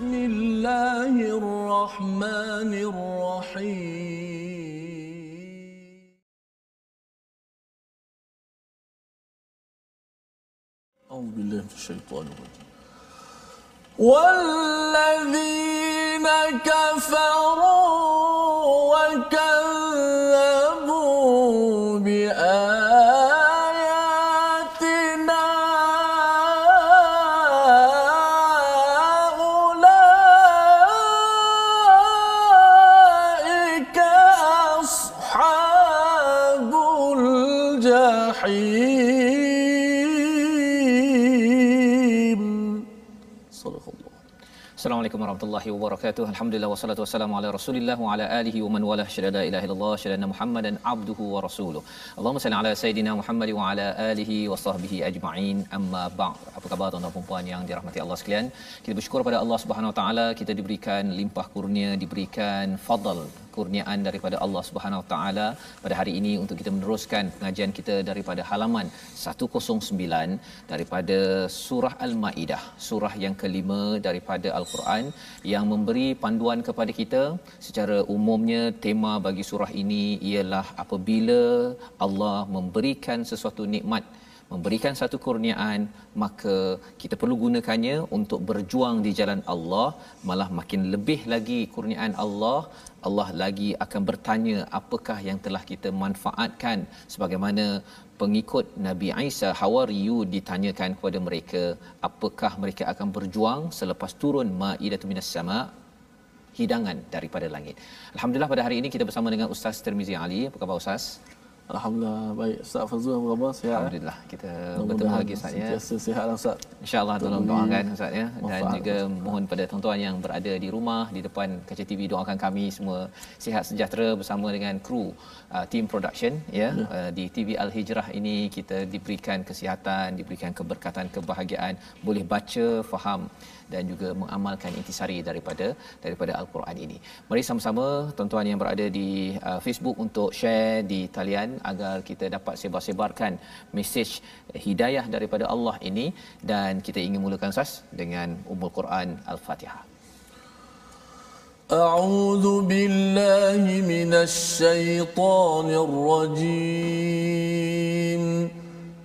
بسم الله الرحمن الرحيم. أعوذ بالله من الشيطان الرجيم. والذين كفروا warahmatullahi wabarakatuh. Alhamdulillah wassalatu wassalamu ala Rasulillah wa ala alihi wa man wala syada la ilaha illallah syada Muhammadan abduhu wa rasuluh. Allahumma salli ala sayidina Muhammad wa ala alihi wa sahbihi ajma'in. Amma ba'd. Apa khabar tuan-tuan dan puan yang dirahmati Allah sekalian? Kita bersyukur pada Allah Subhanahu wa taala kita diberikan limpah kurnia, diberikan fadl kurniaan daripada Allah Subhanahu Wa Taala pada hari ini untuk kita meneruskan pengajian kita daripada halaman 109 daripada surah Al-Maidah surah yang kelima daripada Al-Quran yang memberi panduan kepada kita secara umumnya tema bagi surah ini ialah apabila Allah memberikan sesuatu nikmat memberikan satu kurniaan maka kita perlu gunakannya untuk berjuang di jalan Allah malah makin lebih lagi kurniaan Allah Allah lagi akan bertanya apakah yang telah kita manfaatkan sebagaimana pengikut Nabi Isa Hawariyu ditanyakan kepada mereka apakah mereka akan berjuang selepas turun Maidah minas sama hidangan daripada langit. Alhamdulillah pada hari ini kita bersama dengan Ustaz Tirmizi Ali. Apa khabar Ustaz? Alhamdulillah. Baik Ustaz Fazul apa khabar? Sihat Alhamdulillah. Kita bertemu lagi Ustaz ya. Sentiasa sihat lah Ustaz. InsyaAllah tolong doakan Ustaz ya. Dan juga mohon pada tuan-tuan yang berada di rumah di depan kaca TV doakan kami semua sihat sejahtera bersama dengan kru uh, team production ya, ya. Uh, di TV Al Hijrah ini kita diberikan kesihatan, diberikan keberkatan, kebahagiaan, boleh baca, faham dan juga mengamalkan intisari daripada daripada al-Quran ini. Mari sama-sama tuan-tuan yang berada di uh, Facebook untuk share di talian agar kita dapat sebar-sebarkan mesej hidayah daripada Allah ini dan kita ingin mulakan sas dengan Ummul Quran Al-Fatihah. أعوذ بالله من الشيطان الرجيم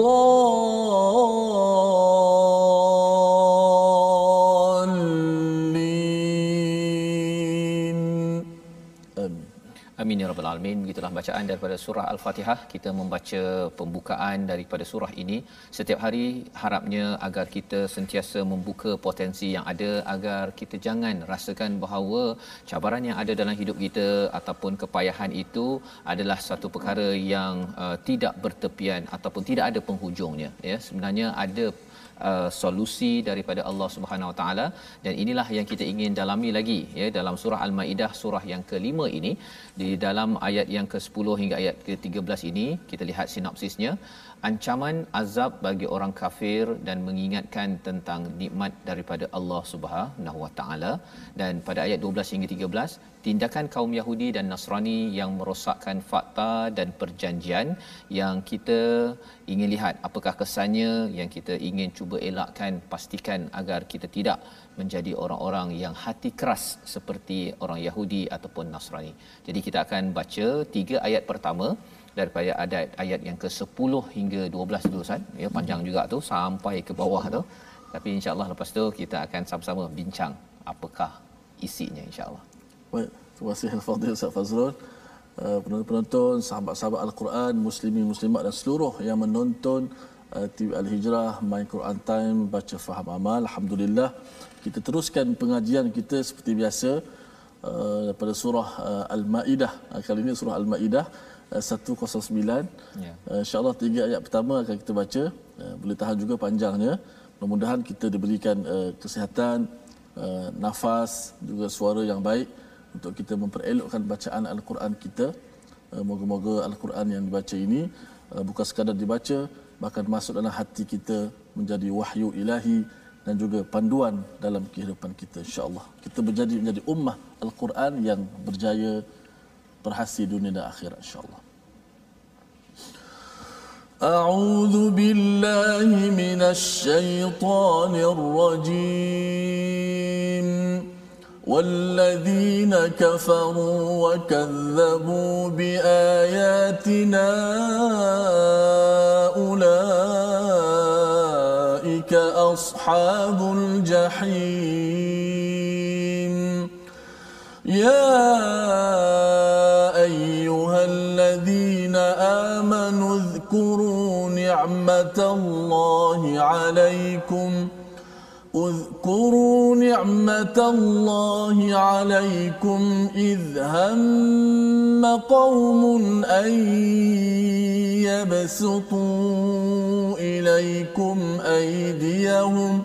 الضال Amin ya rabbal alamin. Begitulah bacaan daripada surah Al-Fatihah. Kita membaca pembukaan daripada surah ini setiap hari harapnya agar kita sentiasa membuka potensi yang ada agar kita jangan rasakan bahawa cabaran yang ada dalam hidup kita ataupun kepayahan itu adalah satu perkara yang uh, tidak bertepian ataupun tidak ada penghujungnya ya. Sebenarnya ada uh, solusi daripada Allah Subhanahu Wa Taala. Dan inilah yang kita ingin dalami lagi ya dalam surah Al-Maidah surah yang kelima ini. Di dalam ayat yang ke-10 hingga ayat ke-13 ini kita lihat sinopsisnya ancaman azab bagi orang kafir dan mengingatkan tentang nikmat daripada Allah Subhanahu Wa Taala. Dan pada ayat 12 hingga 13 tindakan kaum Yahudi dan Nasrani yang merosakkan fakta dan perjanjian yang kita ingin lihat. Apakah kesannya yang kita ingin cuba elakkan pastikan agar kita tidak menjadi orang-orang yang hati keras seperti orang Yahudi ataupun Nasrani. Jadi kita akan baca tiga ayat pertama daripada ayat ayat yang ke-10 hingga 12 dulu Ustaz. Ya panjang juga tu sampai ke bawah tu. Tapi insya-Allah lepas tu kita akan sama-sama bincang apakah isinya insya-Allah. Baik, terima kasih Al-Fadhil Ustaz Fazrul. Uh, penonton-penonton, sahabat-sahabat Al-Quran, muslimin, muslimat dan seluruh yang menonton uh, TV Al-Hijrah, My Quran Time, Baca Faham Amal. Alhamdulillah, kita teruskan pengajian kita seperti biasa uh, daripada surah Al-Ma'idah. Kali ini surah Al-Ma'idah 109. Ya. Uh, InsyaAllah tiga ayat pertama akan kita baca. Uh, boleh tahan juga panjangnya. Mudah-mudahan kita diberikan uh, kesihatan, uh, nafas, juga suara yang baik untuk kita memperelokkan bacaan Al-Quran kita. Uh, moga-moga Al-Quran yang dibaca ini uh, bukan sekadar dibaca, bahkan masuk dalam hati kita menjadi wahyu ilahi dan juga panduan dalam kehidupan kita insya-Allah. Kita menjadi menjadi ummah Al-Quran yang berjaya berhasil dunia dan akhirat insya-Allah. أعوذ بالله من الشيطان الرجيم والذين كفروا وكذبوا بآياتنا أولئك أصحاب الجحيم يا نعمة الله عليكم. اذكروا نعمة الله عليكم إذ هم قوم أن يبسطوا إليكم أيديهم ۖ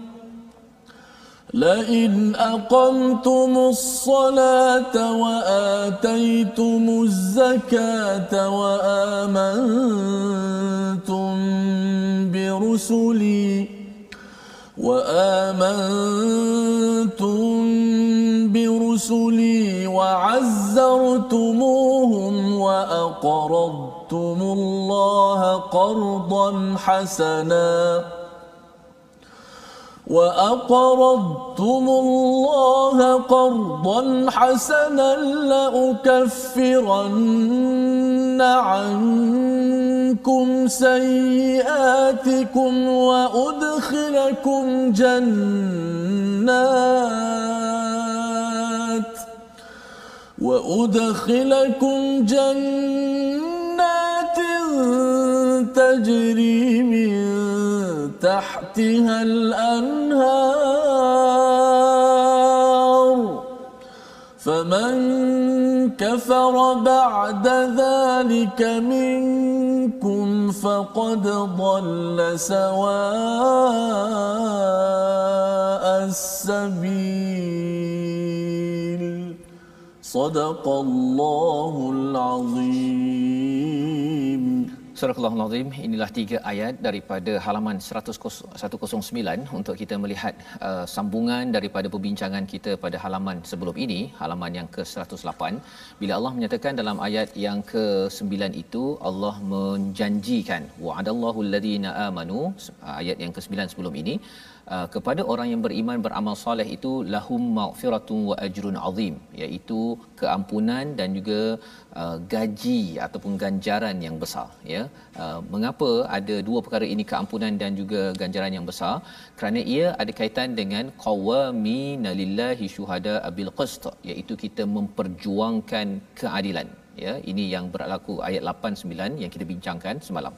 لئن أقمتم الصلاة وآتيتم الزكاة وآمنتم برسلي وآمنتم برسلي وعزرتموهم وأقرضتم الله قرضا حسناً وأقرضتم الله قرضا حسنا لأكفرن عنكم سيئاتكم وأدخلكم جنات وأدخلكم جنات تجري من تحتها الأنهار فمن كفر بعد ذلك منكم فقد ضل سواء السبيل. صدق الله العظيم. Surah Al-Azim inilah tiga ayat daripada halaman 109 untuk kita melihat uh, sambungan daripada perbincangan kita pada halaman sebelum ini halaman yang ke-108 bila Allah menyatakan dalam ayat yang ke-9 itu Allah menjanjikan wa'adallahu alladhina amanu ayat yang ke-9 sebelum ini uh, kepada orang yang beriman beramal soleh itu lahum maghfiratun wa ajrun azim iaitu keampunan dan juga uh, gaji ataupun ganjaran yang besar ya. Uh, mengapa ada dua perkara ini keampunan dan juga ganjaran yang besar? Kerana ia ada kaitan dengan qawamina lillahi syuhada bil qist iaitu kita memperjuangkan keadilan ya ini yang berlaku ayat 8 9 yang kita bincangkan semalam.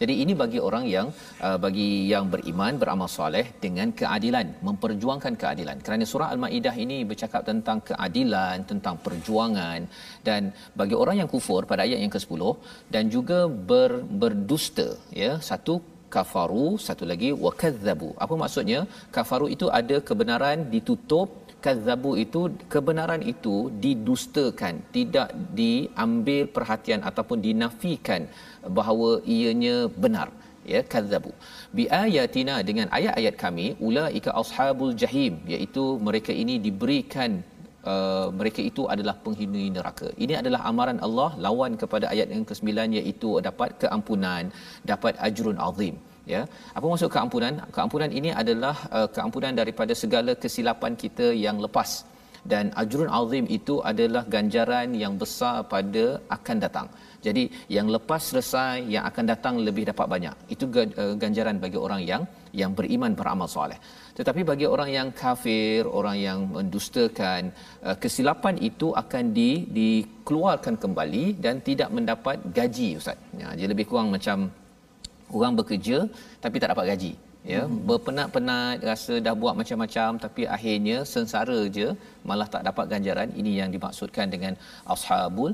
Jadi ini bagi orang yang uh, bagi yang beriman beramal soleh dengan keadilan memperjuangkan keadilan. Kerana surah al-maidah ini bercakap tentang keadilan tentang perjuangan dan bagi orang yang kufur pada ayat yang ke-10 dan juga ber, berdusta ya satu kafaru satu lagi wakadzabu. Apa maksudnya? Kafaru itu ada kebenaran ditutup kadzabu itu kebenaran itu didustakan tidak diambil perhatian ataupun dinafikan bahawa ianya benar ya kadzabu bi ayatina dengan ayat-ayat kami ulaika ashabul jahim iaitu mereka ini diberikan Uh, mereka itu adalah penghuni neraka. Ini adalah amaran Allah lawan kepada ayat yang ke-9 iaitu dapat keampunan, dapat ajrun azim ya. Apa maksud keampunan? Keampunan ini adalah uh, keampunan daripada segala kesilapan kita yang lepas. Dan ajrun azim itu adalah ganjaran yang besar pada akan datang. Jadi yang lepas selesai yang akan datang lebih dapat banyak. Itu uh, ganjaran bagi orang yang yang beriman beramal soleh. Tetapi bagi orang yang kafir orang yang mendustakan uh, kesilapan itu akan di dikeluarkan kembali dan tidak mendapat gaji ustaz. Ya jadi lebih kurang macam orang bekerja tapi tak dapat gaji ya. Hmm. berpenat-penat rasa dah buat macam-macam tapi akhirnya sengsara je malah tak dapat ganjaran. Ini yang dimaksudkan dengan ashabul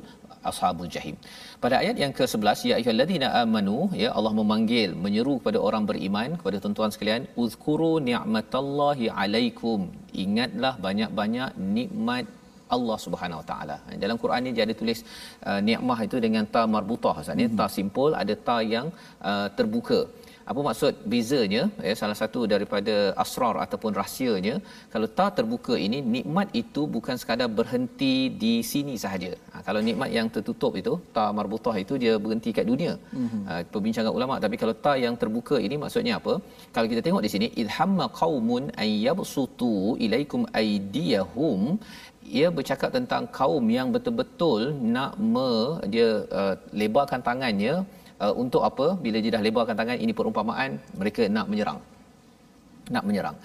ashabul jahim. Pada ayat yang ke-11 ya ayyuhallazina amanu ya Allah memanggil menyeru kepada orang beriman kepada tuan-tuan sekalian uzkuru ni'matallahi alaikum. Ingatlah banyak-banyak nikmat Allah Subhanahu Wa Taala. Dalam Quran ni dia ada tulis uh, nikmah itu dengan ta marbutah Ustaz ni, hmm. ta simpul ada ta yang uh, terbuka. Apa maksud bezanya? Ya, salah satu daripada asrar ataupun rahsianya, kalau ta terbuka ini nikmat itu bukan sekadar berhenti di sini sahaja. Ha, kalau nikmat yang tertutup itu, ta marbutah itu dia berhenti kat dunia. Hmm. Ha, perbincangan ulama tapi kalau ta yang terbuka ini maksudnya apa? Kalau kita tengok di sini idhamma qaumun ayyabsutu ilaikum aydiyahum ia bercakap tentang kaum yang betul-betul nak me dia uh, lebarkan tangannya uh, untuk apa? Bila dia dah lebarkan tangan ini perumpamaan mereka nak menyerang. Nak menyerang.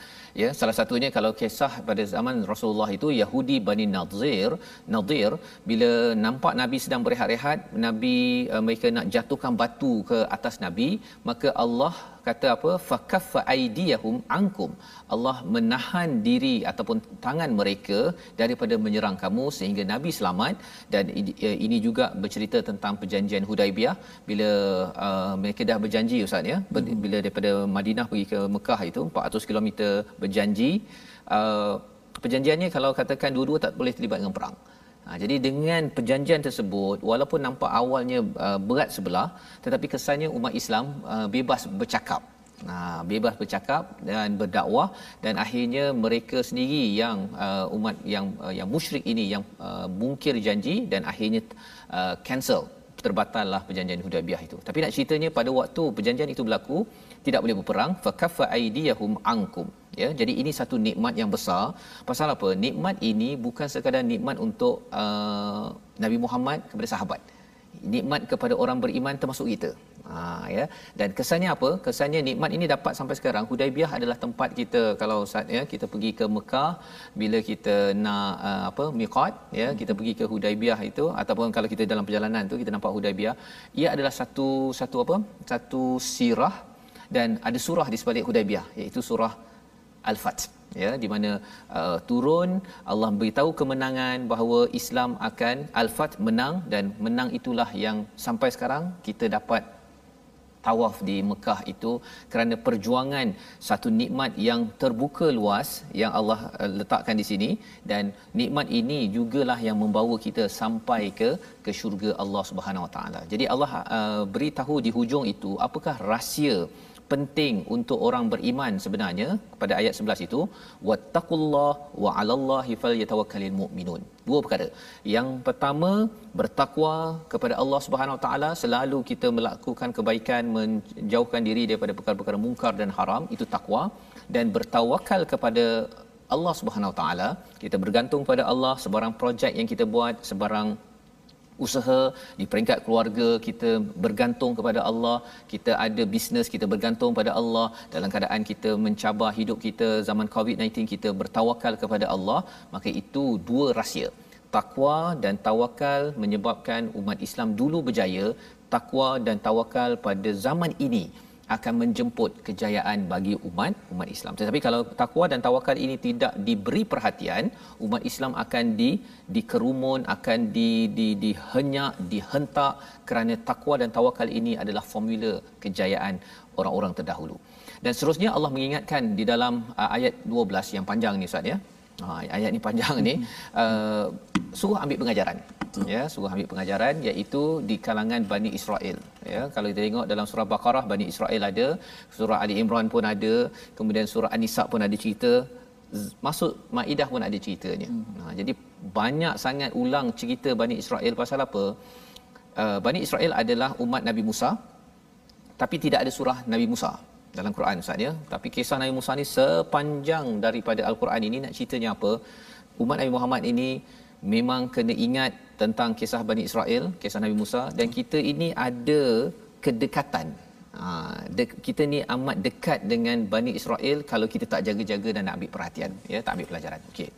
Ya salah satunya kalau kisah pada zaman Rasulullah itu Yahudi Bani Nadir Nadir bila nampak Nabi sedang berehat-rehat Nabi uh, mereka nak jatuhkan batu ke atas Nabi maka Allah kata apa? Fakaffa aydiyahum ankum. Allah menahan diri ataupun tangan mereka daripada menyerang kamu sehingga nabi selamat. Dan ini juga bercerita tentang perjanjian Hudaibiyah bila uh, mereka dah berjanji ustaz ya? Hmm. bila daripada Madinah pergi ke Mekah itu 400 km berjanji. Uh, perjanjiannya kalau katakan dua-dua tak boleh terlibat dengan perang Ha, jadi dengan perjanjian tersebut walaupun nampak awalnya uh, berat sebelah tetapi kesannya umat Islam uh, bebas bercakap. Ha, bebas bercakap dan berdakwah dan akhirnya mereka sendiri yang uh, umat yang uh, yang musyrik ini yang uh, mungkir janji dan akhirnya uh, cancel terbatallah perjanjian Hudaybiyah itu. Tapi nak ceritanya pada waktu perjanjian itu berlaku tidak boleh berperang fa kaffa aydiyahum ankum ya jadi ini satu nikmat yang besar. Pasal apa? Nikmat ini bukan sekadar nikmat untuk uh, Nabi Muhammad kepada sahabat. Nikmat kepada orang beriman termasuk kita. Ha ya. Dan kesannya apa? Kesannya nikmat ini dapat sampai sekarang. Hudaibiyah adalah tempat kita kalau saat ya kita pergi ke Mekah bila kita nak uh, apa miqat ya kita pergi ke Hudaibiyah itu ataupun kalau kita dalam perjalanan tu kita nampak Hudaibiyah ia adalah satu satu apa? Satu sirah dan ada surah di sebalik Hudaibiyah iaitu surah Al-Fath ya di mana uh, turun Allah beritahu kemenangan bahawa Islam akan Al-Fath menang dan menang itulah yang sampai sekarang kita dapat tawaf di Mekah itu kerana perjuangan satu nikmat yang terbuka luas yang Allah uh, letakkan di sini dan nikmat ini jugalah yang membawa kita sampai ke ke syurga Allah Subhanahu Wa Taala. Jadi Allah uh, beritahu di hujung itu apakah rahsia penting untuk orang beriman sebenarnya pada ayat 11 itu wattaqullah wa 'alallahi falyatawakkalul mu'minun dua perkara. Yang pertama bertakwa kepada Allah Subhanahu Wa taala selalu kita melakukan kebaikan menjauhkan diri daripada perkara-perkara mungkar dan haram itu takwa. Dan bertawakal kepada Allah Subhanahu Wa taala kita bergantung pada Allah sebarang projek yang kita buat sebarang usaha di peringkat keluarga kita bergantung kepada Allah kita ada bisnes kita bergantung pada Allah. Dalam keadaan kita mencabar hidup kita zaman COVID-19 kita bertawakal kepada Allah maka itu dua rahsia. Takwa dan tawakal menyebabkan umat Islam dulu berjaya takwa dan tawakal pada zaman ini akan menjemput kejayaan bagi umat umat Islam. Tetapi kalau takwa dan tawakal ini tidak diberi perhatian, umat Islam akan di dikerumun, akan di di dihenyak, dihentak kerana takwa dan tawakal ini adalah formula kejayaan orang-orang terdahulu. Dan seterusnya Allah mengingatkan di dalam uh, ayat 12 yang panjang ni Ustaz ya. Ha, ayat ni panjang ni uh, suruh ambil pengajaran ya suruh ambil pengajaran iaitu di kalangan Bani Israel. Ya kalau kita tengok dalam surah Baqarah Bani Israel ada surah Ali Imran pun ada kemudian surah An-Nisa pun ada cerita masuk Maidah pun ada ceritanya. Hmm. ha, jadi banyak sangat ulang cerita Bani Israel. Pasal apa? Uh, Bani Israel adalah umat Nabi Musa tapi tidak ada surah Nabi Musa dalam Quran Ustaz ya. Tapi kisah Nabi Musa ni sepanjang daripada Al-Quran ini nak ceritanya apa? Umat Nabi Muhammad ini memang kena ingat tentang kisah Bani Israel, kisah Nabi Musa dan kita ini ada kedekatan. Ha, de- kita ni amat dekat dengan Bani Israel kalau kita tak jaga-jaga dan nak ambil perhatian, ya, tak ambil pelajaran. Okey.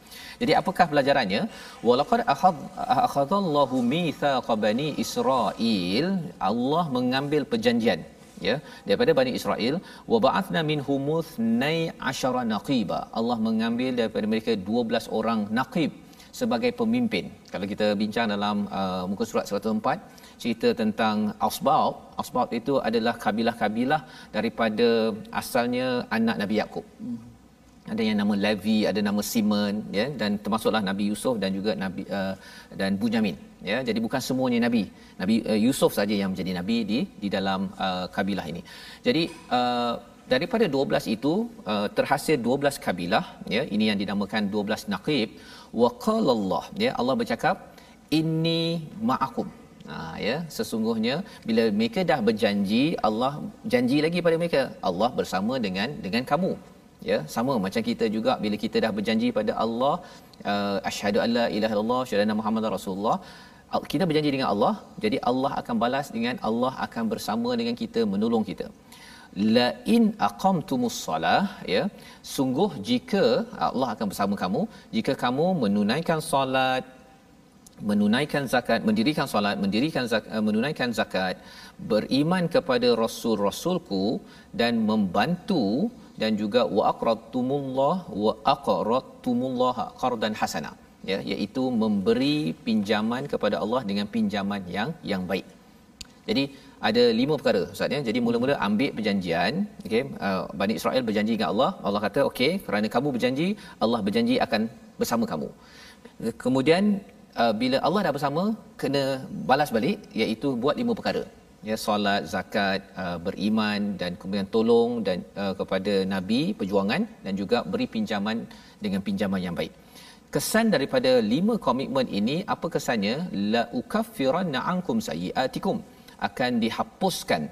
Jadi apakah pelajarannya? Walaqad akhadallahu mithaqa Bani Israel, Allah mengambil perjanjian ya daripada Bani Israel wa ba'athna minhum 12 naqiba Allah mengambil daripada mereka 12 orang naqib sebagai pemimpin. Kalau kita bincang dalam uh, muka surat 104 cerita tentang Ausbaut, Ausbaut itu adalah kabilah-kabilah daripada asalnya anak Nabi Yakub. Ada yang nama Levi, ada nama Simon ya dan termasuklah Nabi Yusuf dan juga Nabi uh, dan Bunyamin ya. Jadi bukan semuanya nabi. Nabi uh, Yusuf saja yang menjadi nabi di di dalam uh, kabilah ini. Jadi uh, daripada 12 itu uh, terhasil 12 kabilah ya ini yang dinamakan 12 naqib. Wa qala Allah ya Allah bercakap inni ma'akum. Ha ya sesungguhnya bila mereka dah berjanji Allah janji lagi pada mereka Allah bersama dengan dengan kamu. Ya sama macam kita juga bila kita dah berjanji pada Allah uh, asyhadu alla ilaha illallah syahada muhammadar rasulullah. Kita berjanji dengan Allah jadi Allah akan balas dengan Allah akan bersama dengan kita menolong kita la in aqamtumus salah ya. Sungguh jika Allah akan bersama kamu jika kamu menunaikan solat menunaikan zakat mendirikan solat mendirikan zakat, eh, menunaikan zakat beriman kepada rasul-rasulku dan membantu dan juga wa aqradtumullah wa aqradtumullah qardan hasana ya. Iaitu memberi pinjaman kepada Allah dengan pinjaman yang yang baik. Jadi ada lima perkara ustaz ya. Jadi mula-mula ambil perjanjian okey. Uh, Bani Israel berjanji dengan Allah. Allah kata okey kerana kamu berjanji Allah berjanji akan bersama kamu. Kemudian uh, bila Allah dah bersama kena balas balik iaitu buat lima perkara. Ya solat zakat uh, beriman dan kemudian tolong dan uh, kepada nabi perjuangan dan juga beri pinjaman dengan pinjaman yang baik. Kesan daripada lima komitmen ini apa kesannya? La ukaffiranna ankum sayiatikum akan dihapuskan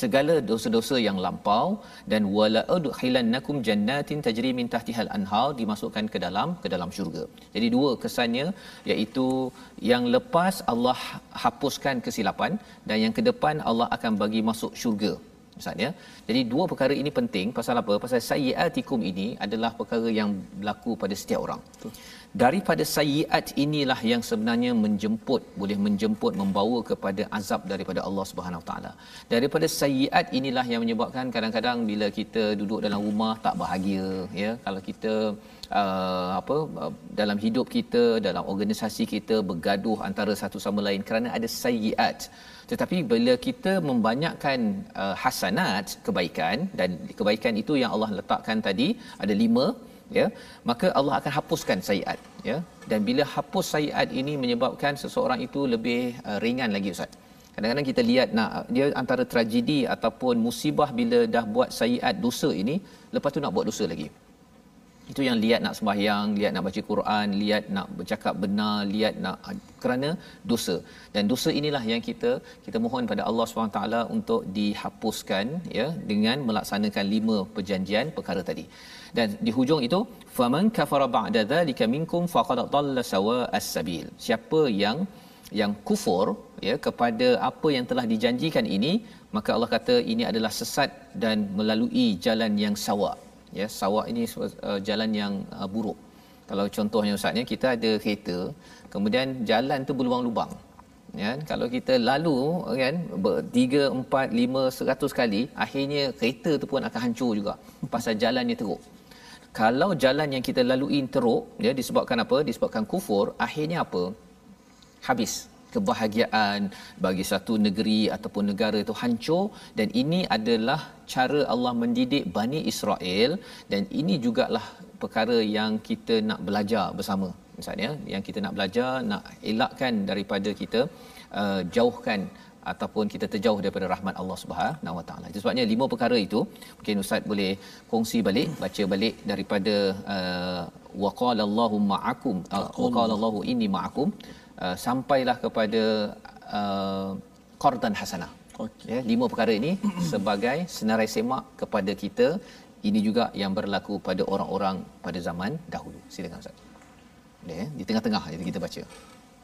segala dosa-dosa yang lampau dan wala udkhilannakum jannatin tajri min tahtihal anhar dimasukkan ke dalam ke dalam syurga. Jadi dua kesannya iaitu yang lepas Allah hapuskan kesilapan dan yang ke depan Allah akan bagi masuk syurga. Ustaz ya. Jadi dua perkara ini penting pasal apa? Pasal sayyiatikum ini adalah perkara yang berlaku pada setiap orang. Betul daripada sayiat inilah yang sebenarnya menjemput boleh menjemput membawa kepada azab daripada Allah Subhanahu taala. Daripada sayiat inilah yang menyebabkan kadang-kadang bila kita duduk dalam rumah tak bahagia ya. Kalau kita uh, apa uh, dalam hidup kita dalam organisasi kita bergaduh antara satu sama lain kerana ada sayiat. Tetapi bila kita membanyakkan uh, hasanat kebaikan dan kebaikan itu yang Allah letakkan tadi ada lima ya maka Allah akan hapuskan sayiat ya dan bila hapus sayiat ini menyebabkan seseorang itu lebih uh, ringan lagi ustaz kadang-kadang kita lihat nak dia antara tragedi ataupun musibah bila dah buat sayiat dosa ini lepas tu nak buat dosa lagi itu yang lihat nak sembahyang, lihat nak baca Quran, lihat nak bercakap benar, lihat nak kerana dosa. Dan dosa inilah yang kita kita mohon pada Allah SWT untuk dihapuskan ya dengan melaksanakan lima perjanjian perkara tadi. Dan di hujung itu faman kafara ba'da dzalika minkum faqad dhalla sawa as-sabil. Siapa yang yang kufur ya kepada apa yang telah dijanjikan ini maka Allah kata ini adalah sesat dan melalui jalan yang sawa ya sawak ini uh, jalan yang uh, buruk Kalau contohnya ustaz ni kita ada kereta, kemudian jalan tu berlubang-lubang. Ya, kalau kita lalu kan 3 4 5 100 kali, akhirnya kereta tu pun akan hancur juga pasal jalannya teruk. Kalau jalan yang kita lalui teruk, ya disebabkan apa? Disebabkan kufur, akhirnya apa? Habis kebahagiaan bagi satu negeri ataupun negara itu hancur dan ini adalah cara Allah mendidik Bani Israel dan ini jugalah perkara yang kita nak belajar bersama misalnya yang kita nak belajar nak elakkan daripada kita uh, jauhkan ataupun kita terjauh daripada rahmat Allah Subhanahu Wa Taala. Sebabnya lima perkara itu mungkin ustaz boleh kongsi balik baca balik daripada uh, waqala Allahu ma'akum uh, waqala Allahu inni ma'akum uh, sampailah kepada uh, qardan hasanah. Okay. Ya, lima perkara ini sebagai senarai semak kepada kita ini juga yang berlaku pada orang-orang pada zaman dahulu. Silakan Ustaz. Ya, di tengah-tengah jadi kita baca.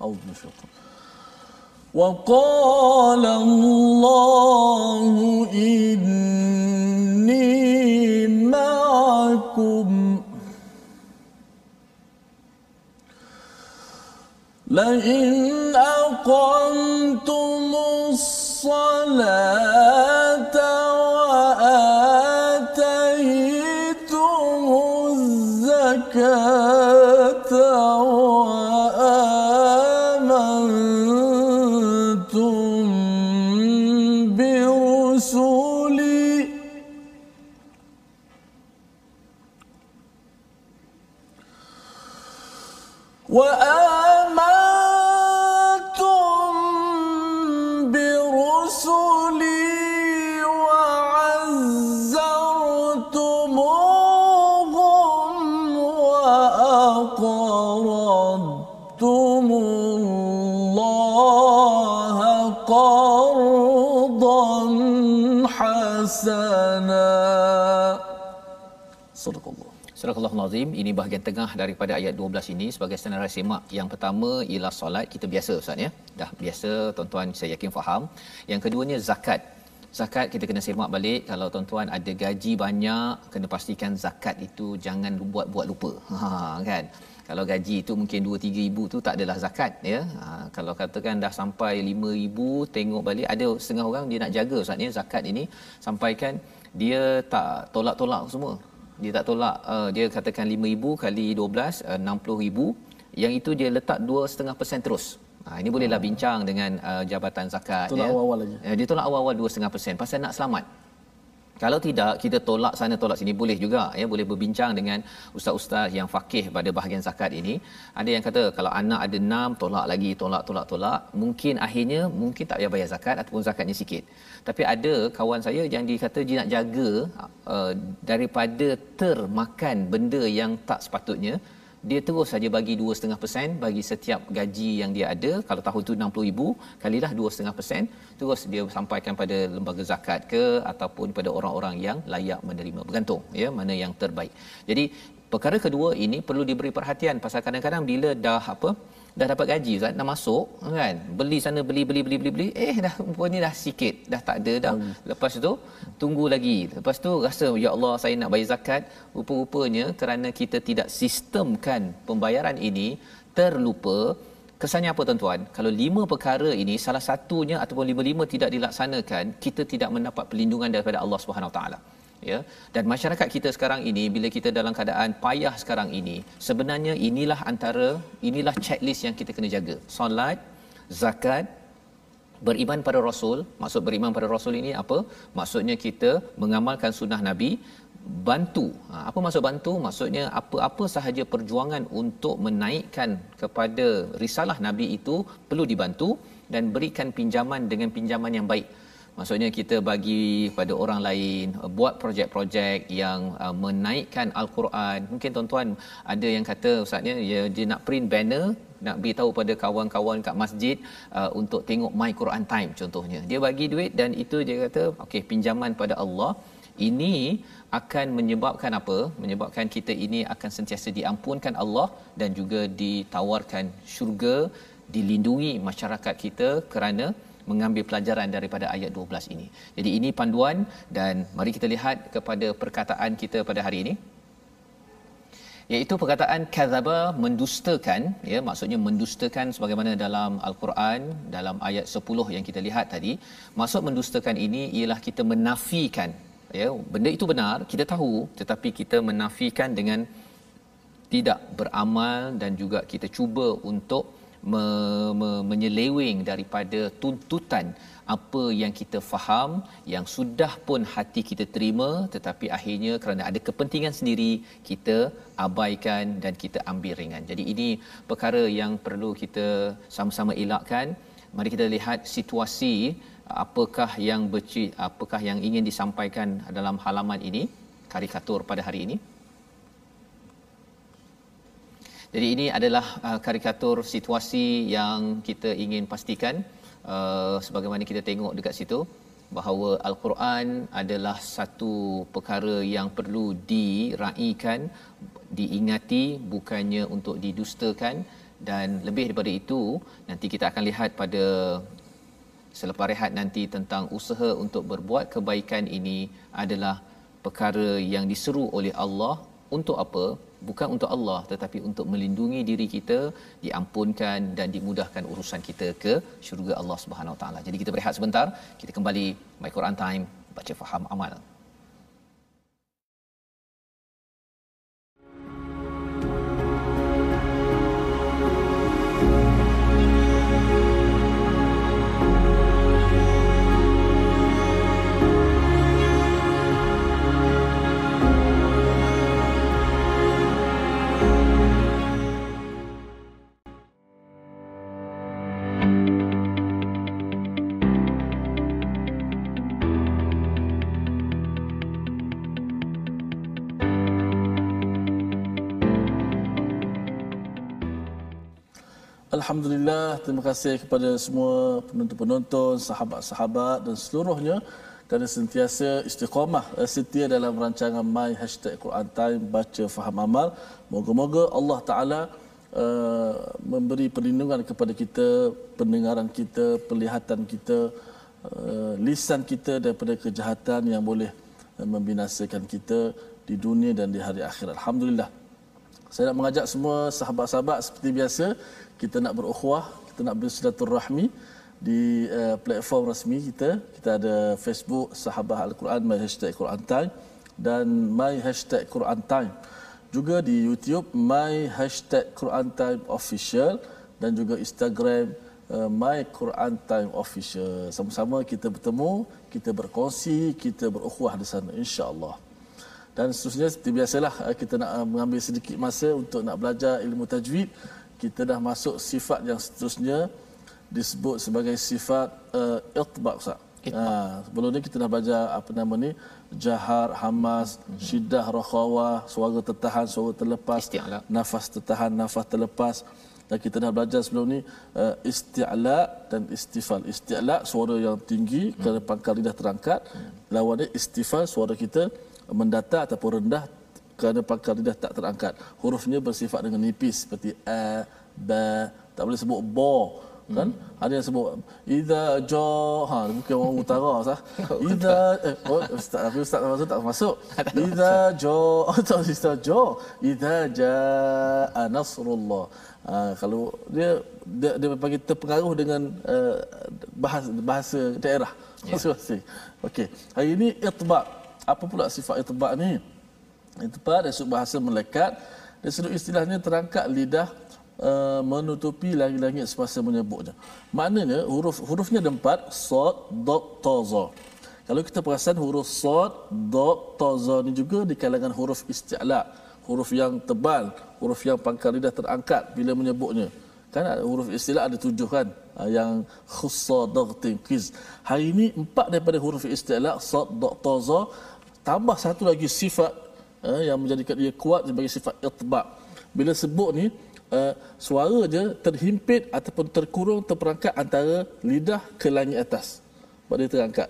Allahu وقال الله إني معكم لئن أقمتم الصلاة Surah Al-Azim ini bahagian tengah daripada ayat 12 ini sebagai senarai semak yang pertama ialah solat kita biasa ustaz ya. Dah biasa tuan-tuan saya yakin faham. Yang keduanya zakat. Zakat kita kena semak balik. Kalau tuan-tuan ada gaji banyak kena pastikan zakat itu jangan buat-buat lupa. Ha kan? Kalau gaji itu mungkin 2 3 ribu tu tak adalah zakat ya. Ha, kalau katakan dah sampai 5 ribu tengok balik ada setengah orang dia nak jaga ustaz ya zakat ini. Sampaikan dia tak tolak-tolak semua dia tak tolak uh, dia katakan 5000 kali 12 uh, 60000 yang itu dia letak 2.5% terus Ha, ini bolehlah bincang dengan uh, jabatan zakat Tolak ya. awal-awal aja. Ya, dia tolak awal-awal 2.5% pasal nak selamat. Kalau tidak kita tolak sana tolak sini boleh juga ya boleh berbincang dengan ustaz-ustaz yang fakih pada bahagian zakat ini. Ada yang kata kalau anak ada 6 tolak lagi tolak tolak tolak mungkin akhirnya mungkin tak payah bayar zakat ataupun zakatnya sikit. Tapi ada kawan saya yang dikata dia nak jaga uh, daripada termakan benda yang tak sepatutnya dia terus saja bagi 2.5% bagi setiap gaji yang dia ada. Kalau tahun tu 60000 kalilah 2.5% terus dia sampaikan pada lembaga zakat ke ataupun pada orang-orang yang layak menerima. Bergantung ya mana yang terbaik. Jadi perkara kedua ini perlu diberi perhatian. Pasal kadang-kadang bila dah apa dah dapat gaji Ustaz? Dah masuk kan? Beli sana beli beli beli beli beli. Eh dah rupanya dah sikit. Dah tak ada dah. Lepas tu tunggu lagi. Lepas tu rasa ya Allah saya nak bayar zakat. Rupa-rupanya kerana kita tidak sistemkan pembayaran ini terlupa kesannya apa tuan-tuan? Kalau lima perkara ini salah satunya ataupun lima-lima tidak dilaksanakan kita tidak mendapat perlindungan daripada Allah Subhanahu taala ya. Dan masyarakat kita sekarang ini bila kita dalam keadaan payah sekarang ini sebenarnya inilah antara inilah checklist yang kita kena jaga. Solat zakat beriman pada rasul. Maksud beriman pada rasul ini apa? Maksudnya kita mengamalkan sunnah nabi bantu. Ha, apa maksud bantu? Maksudnya apa-apa sahaja perjuangan untuk menaikkan kepada risalah nabi itu perlu dibantu dan berikan pinjaman dengan pinjaman yang baik Maksudnya kita bagi pada orang lain buat projek-projek yang uh, menaikkan al-Quran. Mungkin tuan-tuan ada yang kata ustaznya ya dia nak print banner nak beritahu pada kawan-kawan kat masjid uh, untuk tengok My Quran Time contohnya. Dia bagi duit dan itu dia kata okey pinjaman pada Allah. Ini akan menyebabkan apa? Menyebabkan kita ini akan sentiasa diampunkan Allah dan juga ditawarkan syurga, dilindungi masyarakat kita kerana mengambil pelajaran daripada ayat 12 ini. Jadi ini panduan dan mari kita lihat kepada perkataan kita pada hari ini. iaitu perkataan kadzaba mendustakan ya maksudnya mendustakan sebagaimana dalam al-Quran dalam ayat 10 yang kita lihat tadi maksud mendustakan ini ialah kita menafikan ya benda itu benar kita tahu tetapi kita menafikan dengan tidak beramal dan juga kita cuba untuk me, me, menyeleweng daripada tuntutan apa yang kita faham yang sudah pun hati kita terima tetapi akhirnya kerana ada kepentingan sendiri kita abaikan dan kita ambil ringan. Jadi ini perkara yang perlu kita sama-sama elakkan. Mari kita lihat situasi apakah yang berci, apakah yang ingin disampaikan dalam halaman ini karikatur pada hari ini. Jadi ini adalah uh, karikatur situasi yang kita ingin pastikan uh, sebagaimana kita tengok dekat situ bahawa al-Quran adalah satu perkara yang perlu diraikan diingati bukannya untuk didustakan. Dan lebih daripada itu nanti kita akan lihat pada selepas rehat nanti tentang usaha untuk berbuat kebaikan ini adalah perkara yang diseru oleh Allah untuk apa bukan untuk Allah tetapi untuk melindungi diri kita diampunkan dan dimudahkan urusan kita ke syurga Allah Subhanahu Wa Taala. Jadi kita berehat sebentar, kita kembali My Quran Time baca faham amal. Alhamdulillah, terima kasih kepada semua penonton-penonton, sahabat-sahabat dan seluruhnya kerana sentiasa istiqamah eh, setia dalam rancangan My Hashtag Quran Time Baca Faham Amal. Moga-moga Allah Ta'ala uh, memberi perlindungan kepada kita, pendengaran kita, penglihatan kita, uh, lisan kita daripada kejahatan yang boleh membinasakan kita di dunia dan di hari akhirat. Alhamdulillah. Saya nak mengajak semua sahabat-sahabat seperti biasa kita nak berukhuwah, kita nak bersilaturahmi di uh, platform rasmi kita. Kita ada Facebook Sahabah Al-Quran My Hashtag Quran Time dan My Hashtag Quran Time. Juga di YouTube My Hashtag Quran Time Official dan juga Instagram uh, My Quran Time Official. Sama-sama kita bertemu, kita berkongsi, kita berukhuwah di sana insya-Allah. Dan seterusnya seperti biasalah eh, kita nak mengambil sedikit masa untuk nak belajar ilmu tajwid kita dah masuk sifat yang seterusnya disebut sebagai sifat uh, itbaq Ustaz. Ha, sebelum ni kita dah belajar apa nama ni jahar, hamas, mm-hmm. syiddah, rakhawah, suara tertahan, suara terlepas, isti'la. nafas tertahan, nafas terlepas. Dan kita dah belajar sebelum ni uh, isti'la dan istifal. Isti'la suara yang tinggi mm. kerana pangkal lidah terangkat. Mm. Lawannya istifal suara kita mendatar ataupun rendah kerana pangkal lidah tak terangkat. Hurufnya bersifat dengan nipis seperti a, ba, tak boleh sebut bo kan? Hmm. ada yang sebut idza ja ha bukan orang utara sah idza eh oh, ustaz tapi ustaz masuk tak masuk. Idza ja oh tak ustaz ja idza ja nasrullah. Ha, kalau dia dia dia bagi terpengaruh dengan uh, bahasa bahasa daerah. Ya. masing-masing yeah. okey hari ini itba apa pula sifat itba ni yang tepat dari sudut bahasa melekat dan sudut istilahnya terangkat lidah uh, menutupi langit-langit semasa menyebutnya. Maknanya huruf hurufnya ada empat, sad, dot, ta, za. Kalau kita perasan huruf sad, dot, ta, za ni juga di kalangan huruf isti'la, huruf yang tebal, huruf yang pangkal lidah terangkat bila menyebutnya. Kan huruf istilah ada tujuh kan uh, yang khussa dagtin qiz. Hari ini empat daripada huruf istilah ta, za tambah satu lagi sifat uh, yang menjadikan dia kuat sebagai sifat itba' bila sebut ni uh, suara je terhimpit ataupun terkurung terperangkat antara lidah ke langit atas. Sebab dia terangkat.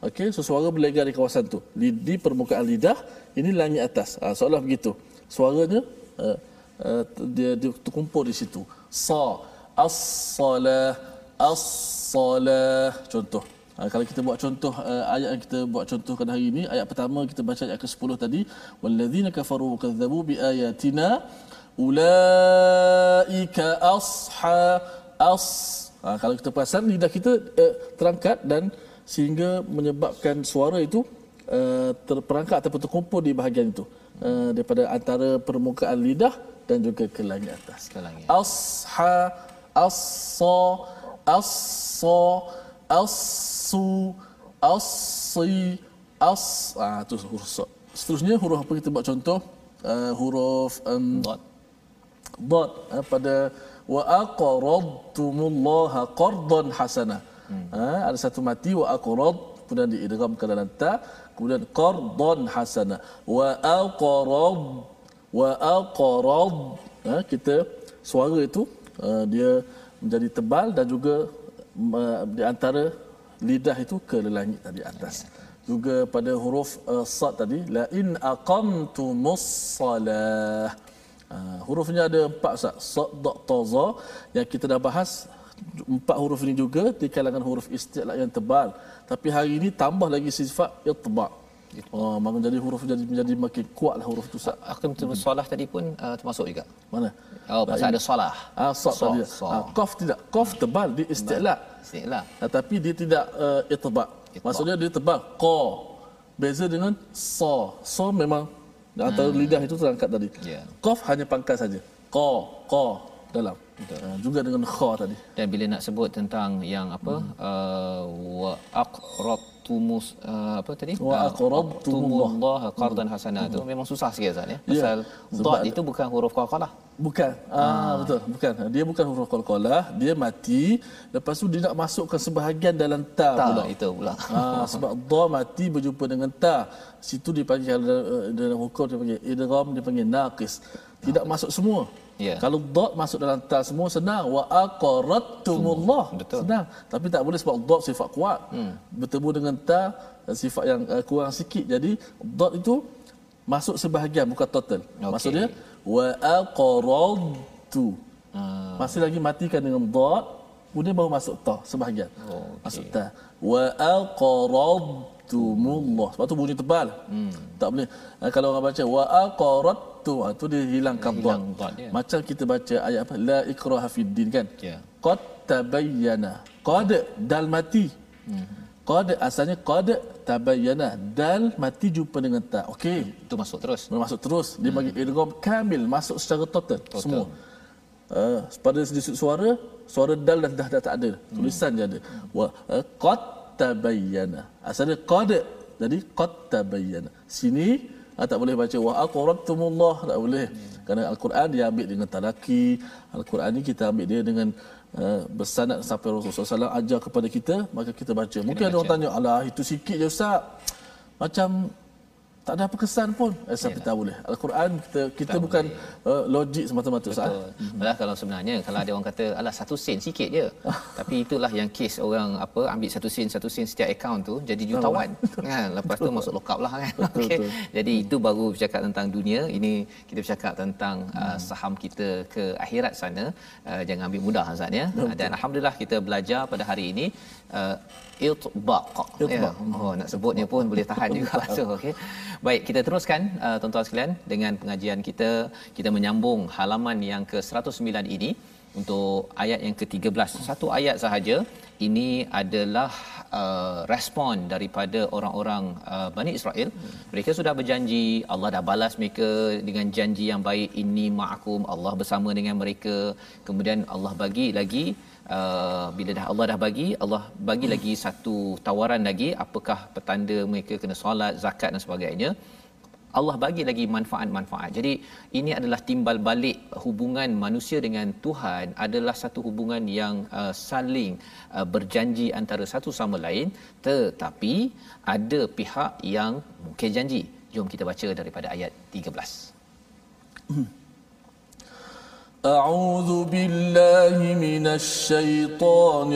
Okey so suara berlegar di kawasan tu. Di permukaan lidah ini langit atas. Uh, seolah begitu. Suaranya uh, uh, dia, dia terkumpul di situ. Sa as-salah as-salah. Contoh Uh, kalau kita buat contoh uh, ayat yang kita buat contohkan hari ini, ayat pertama kita baca ayat ke-10 tadi, walladzina kafaru kadzabu biayatina ulaika asha as. Uh, kalau kita perasan lidah kita uh, terangkat dan sehingga menyebabkan suara itu uh, terperangkap ataupun terkumpul di bahagian itu uh, daripada antara permukaan lidah dan juga ke langit atas. Ke langit. Asha as-sa as-sa as-su as-si as ah tu huruf sa. Seterusnya huruf apa kita buat contoh uh, huruf um, dot dot uh, pada wa aqradtumullaha qardan hasana. Hmm. Uh, ada satu mati wa aqrad kemudian diidghamkan dalam ta kemudian qardan hasana wa aqrad wa aqrad uh, kita suara itu uh, dia menjadi tebal dan juga di antara lidah itu ke langit tadi atas. Juga pada huruf uh, sad tadi la in aqamtumus salah. Uh, hurufnya ada empat sad, sad, da, ta, za yang kita dah bahas empat huruf ini juga di kalangan huruf istilah yang tebal. Tapi hari ini tambah lagi sifat itba'. Oh, maka jadi huruf jadi menjadi makin kuatlah huruf tu. Akhir betul solah tadi pun uh, termasuk juga. Mana? Oh, pasal ada solah. Ah, so, so, tadi. So. Ah, qaf tidak. Qaf tebal di istilah. Istilah. Tetapi dia tidak uh, itba. Maksudnya dia tebal qa. Beza dengan sa. Sa memang antara hmm. lidah itu terangkat tadi. Yeah. Qaf hanya pangkal saja. Qa, qa dalam. Uh, juga dengan kha tadi. Dan bila nak sebut tentang yang apa? Hmm. Uh, wa aqrat tumus uh, apa tadi? Wa aqradtumullah qardan hasana tu. Memang susah sikit Ustaz ya, ya pasal ya, dot itu bukan huruf qalqalah bukan. Ah, ah. betul bukan. Dia bukan huruf qalqalah dia mati lepas tu dia nak masukkan sebahagian dalam ta, ta pula. itu pula. Ah sebab dha mati berjumpa dengan ta. Situ dipanggil dalam, eh, dalam hukum dia panggil idgham dia panggil naqis tidak masuk semua Yeah. Kalau dot masuk dalam ta semua senang wa aqradtumullah. Senang. Tapi tak boleh sebab dot sifat kuat. Hmm. Bertemu dengan ta sifat yang uh, kurang sikit. Jadi dot itu masuk sebahagian bukan total. Okay. Maksudnya wa aqradtu. Hmm. Masih lagi matikan dengan dot kemudian baru masuk ta sebahagian. Oh, okay. Masuk ta. Wa aqradtumullah. Sebab tu bunyi tebal. Hmm. Tak boleh. Uh, kalau orang baca wa aqradtu tu ha, tu dia hilangkan hilang dot ya. macam kita baca ayat apa la ikraha fiddin kan ya qad tabayyana qad dal mati hmm. qad asalnya qad tabayyana dal mati jumpa dengan ta okey itu masuk terus masuk terus dia hmm. bagi idgham kamil masuk secara total, total. semua uh, pada segi suara suara dal dah, dah, dah tak ada. Hmm. tulisan je ada. Wa uh, qad tabayyana. Asalnya qad. Jadi qad tabayyana. Sini ha, tak boleh baca wa aqrabtumullah. Tak boleh. Hmm. kerana al-Quran dia ambil dengan talaki. al-Quran ni kita ambil dia dengan uh, bersanad sampai Rasulullah SAW ajar kepada kita maka kita baca. Mungkin ada orang tanya alah itu sikit je ustaz. Macam tak ada apa kesan pun. Eh, tapi tak boleh. al-Quran kita kita tak bukan uh, logik semata-mata Betul. Malah kalau sebenarnya kalau ada orang kata alah satu sen sikit je. Tapi itulah yang kes orang apa ambil satu sen satu sen setiap akaun tu jadi jutawan. kan? Lepas tu masuk lock lah kan? Okey. jadi itu baru bercakap tentang dunia. Ini kita bercakap tentang uh, saham kita ke akhirat sana. Uh, jangan ambil mudah Ustaz ya. Dan alhamdulillah kita belajar pada hari ini uh, itbaq ya. oh nak sebutnya pun boleh tahan juga. So okey baik kita teruskan uh, tuan-tuan sekalian dengan pengajian kita. Kita menyambung halaman yang ke-109 ini untuk ayat yang ke-13 satu ayat sahaja. Ini adalah uh, respon daripada orang-orang uh, Bani Israel. Mereka sudah berjanji Allah dah balas mereka dengan janji yang baik. Ini ma'akum Allah bersama dengan mereka. Kemudian Allah bagi lagi uh, bila dah Allah dah bagi Allah bagi lagi satu tawaran lagi apakah petanda mereka kena solat zakat dan sebagainya Allah bagi lagi manfaat-manfaat. Jadi ini adalah timbal balik hubungan manusia dengan Tuhan adalah satu hubungan yang uh, saling uh, berjanji antara satu sama lain tetapi ada pihak yang mungkin janji. Jom kita baca daripada ayat 13. أعوذ بالله من الشيطان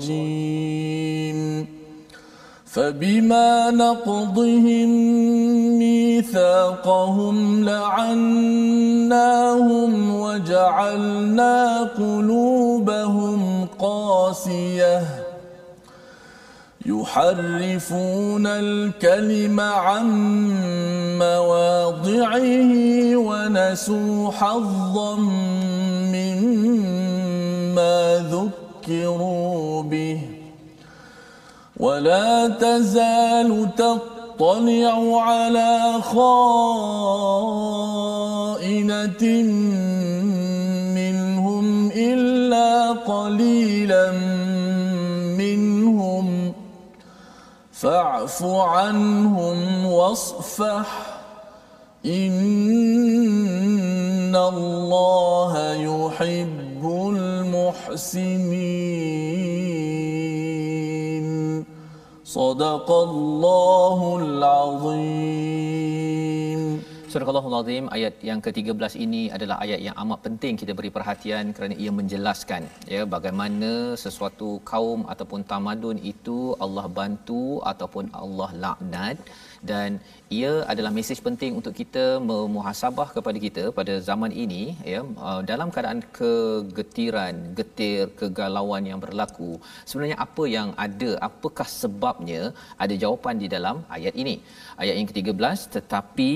الرجيم. فبما نقضهم ميثاقهم لعناهم وجعلنا قلوبهم قاسية. يحرفون الكلم عن مواضعه ونسوا حظا مما ذكروا به. ولا تزال تطلع على خائنة فاعف عنهم واصفح. إن الله يحب المحسنين. صدق الله العظيم. Surah Azim ayat yang ke-13 ini adalah ayat yang amat penting kita beri perhatian kerana ia menjelaskan ya bagaimana sesuatu kaum ataupun tamadun itu Allah bantu ataupun Allah laknat. Dan ia adalah mesej penting untuk kita memuhasabah kepada kita pada zaman ini ya uh, dalam keadaan kegetiran getir kegalauan yang berlaku. Sebenarnya apa yang ada apakah sebabnya ada jawapan di dalam ayat ini. Ayat yang ke-13 tetapi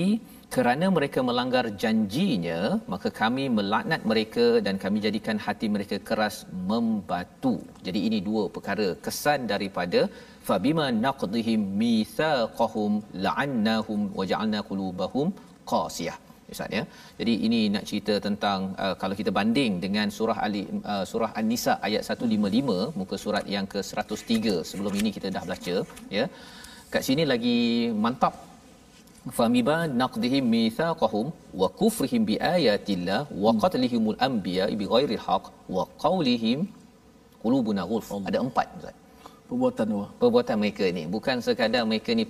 kerana mereka melanggar janjinya maka kami melaknat mereka dan kami jadikan hati mereka keras membatu jadi ini dua perkara kesan daripada fabima naqdihim mitsaqahum la'annahum waja'alna qulubahum qasiyah Ustaz ya. Jadi ini nak cerita tentang uh, kalau kita banding dengan surah Ali uh, surah An-Nisa ayat 155 muka surat yang ke-103 sebelum ini kita dah baca ya. Kat sini lagi mantap famiba naqdihim mithaqahum wa kufrihim biayatillah wa qatlihimul anbiya bighairi haqq wa qawlihim qulubuna ghulf. Ada empat ustaz. Perbuatan apa perbuatan mereka ni. Bukan sekadar mereka ni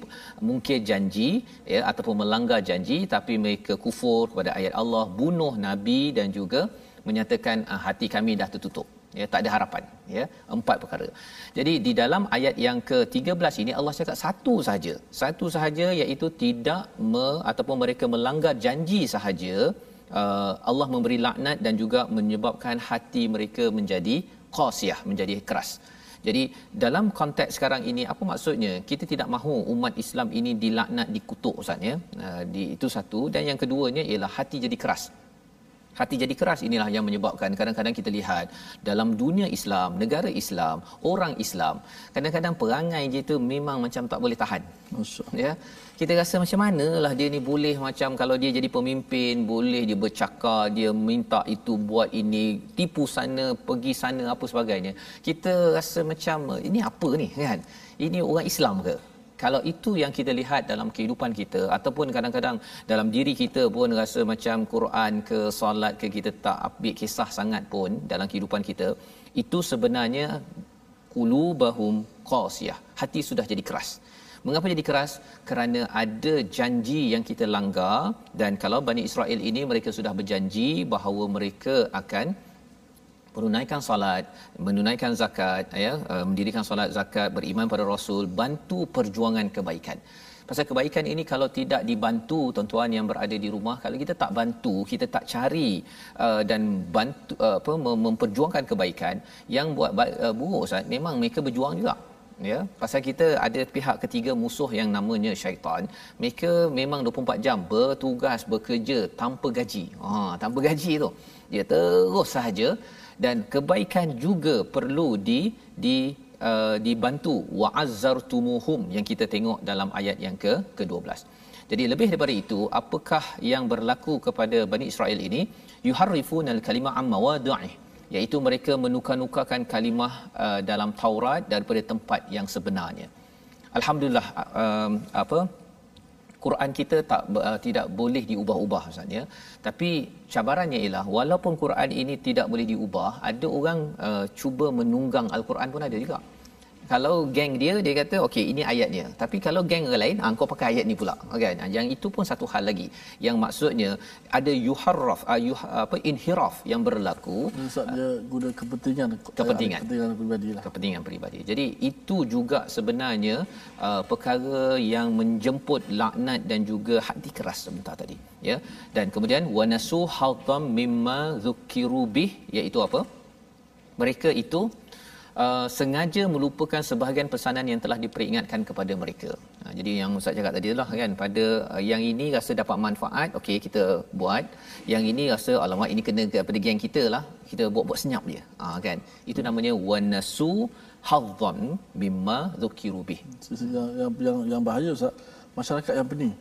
mungkin janji ya ataupun melanggar janji tapi mereka kufur kepada ayat Allah bunuh nabi dan juga menyatakan ah, hati kami dah tertutup ya tak ada harapan. Ya empat perkara. Jadi di dalam ayat yang ke-13 ini Allah cakap satu sahaja. Satu sahaja iaitu tidak me, ataupun mereka melanggar janji sahaja uh, Allah memberi laknat dan juga menyebabkan hati mereka menjadi qasiyah menjadi keras. Jadi dalam konteks sekarang ini apa maksudnya? Kita tidak mahu umat Islam ini dilaknat dikutuk ustaz ya. Uh, di itu satu. Dan yang keduanya ialah hati jadi keras hati jadi keras inilah yang menyebabkan kadang-kadang kita lihat dalam dunia Islam, negara Islam, orang Islam, kadang-kadang perangai dia tu memang macam tak boleh tahan. Ya. Kita rasa macam manalah dia ni boleh macam kalau dia jadi pemimpin, boleh dia bercakap, dia minta itu buat ini, tipu sana, pergi sana apa sebagainya. Kita rasa macam ini apa ni kan? Ini orang Islam ke? Kalau itu yang kita lihat dalam kehidupan kita ataupun kadang-kadang dalam diri kita pun rasa macam Quran ke solat ke kita tak ambil kisah sangat pun dalam kehidupan kita itu sebenarnya qulubahum qasiyah. Hati sudah jadi keras. Mengapa jadi keras? Kerana ada janji yang kita langgar dan kalau Bani Israel ini mereka sudah berjanji bahawa mereka akan menunaikan solat, menunaikan zakat, ya, uh, mendirikan solat zakat, beriman pada Rasul, bantu perjuangan kebaikan. Pasal kebaikan ini kalau tidak dibantu tuan-tuan yang berada di rumah, kalau kita tak bantu, kita tak cari uh, dan bantu uh, apa memperjuangkan kebaikan yang buat uh, buruk Ustaz, memang mereka berjuang juga ya pasal kita ada pihak ketiga musuh yang namanya syaitan. Mereka memang 24 jam bertugas bekerja tanpa gaji. Ha tanpa gaji tu. Dia terus sahaja dan kebaikan juga perlu di di uh, dibantu. Wa'azzartumuhum yang kita tengok dalam ayat yang ke ke-12. Jadi lebih daripada itu, apakah yang berlaku kepada Bani Israel ini? Yuharrifunal kalimah amma wadi'ih iaitu mereka menukar-nukarkan kalimah uh, dalam Taurat daripada tempat yang sebenarnya. Alhamdulillah uh, apa Quran kita tak uh, tidak boleh diubah-ubah Ustaz ya. Tapi cabarannya ialah walaupun Quran ini tidak boleh diubah, ada orang uh, cuba menunggang Al-Quran pun ada juga kalau geng dia dia kata okey ini ayatnya tapi kalau geng yang lain ah kau pakai ayat ni pula. Kan yang itu pun satu hal lagi. Yang maksudnya ada yuharraf uh, yuh, apa inhiraf yang berlaku. Dia guna kepentingan kepentingan. kepentingan peribadi lah. Kepentingan peribadi. Jadi itu juga sebenarnya uh, perkara yang menjemput laknat dan juga hati keras sebentar tadi ya. Dan kemudian wanasu haltam mimma zukiru bih iaitu apa? Mereka itu uh, sengaja melupakan sebahagian pesanan yang telah diperingatkan kepada mereka. Ha, jadi yang Ustaz cakap tadi lah kan pada uh, yang ini rasa dapat manfaat, okey kita buat. Yang ini rasa alamak ini kena kepada geng kita lah. Kita buat-buat senyap dia. Ha, kan? Itu namanya wanasu hadzan mimma dzukiru bih. Yang yang yang bahaya Ustaz, masyarakat yang pening.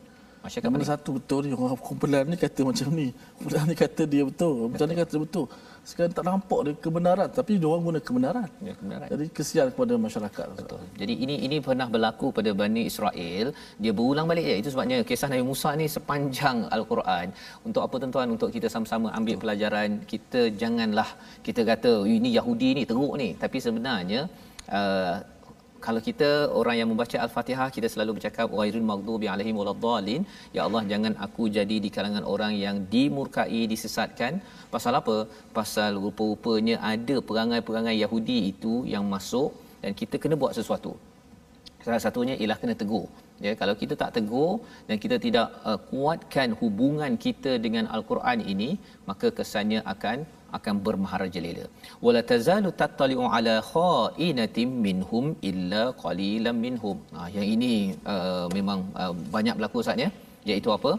Masyarakat Mana satu betul ni orang kumpulan ni kata macam ni. Kumpulan ni kata dia betul. Kumpulan ni kata betul sekarang tak nampak dia kebenaran tapi dia orang guna kebenaran. Ya, kebenaran. Jadi kesian kepada masyarakat. Betul. Jadi ini ini pernah berlaku pada Bani Israel, dia berulang balik ya. Itu sebabnya kisah Nabi Musa ni sepanjang al-Quran. Untuk apa tuan-tuan untuk kita sama-sama ambil Betul. pelajaran, kita janganlah kita kata ini Yahudi ni teruk ni, tapi sebenarnya uh, kalau kita orang yang membaca al-Fatihah kita selalu bercakap ghairil maghdubi alaihim waladdallin. Ya Allah jangan aku jadi di kalangan orang yang dimurkai disesatkan. Pasal apa? Pasal rupa-rupanya ada perangai-perangai Yahudi itu yang masuk dan kita kena buat sesuatu. Salah satunya ialah kena tegur. Ya kalau kita tak tegur dan kita tidak uh, kuatkan hubungan kita dengan al-Quran ini maka kesannya akan akan bermaharaja lela wala tazalu tattali'u ala kha'inatin minhum illa qalilan minhum ha, yang ini uh, memang uh, banyak berlaku saatnya iaitu apa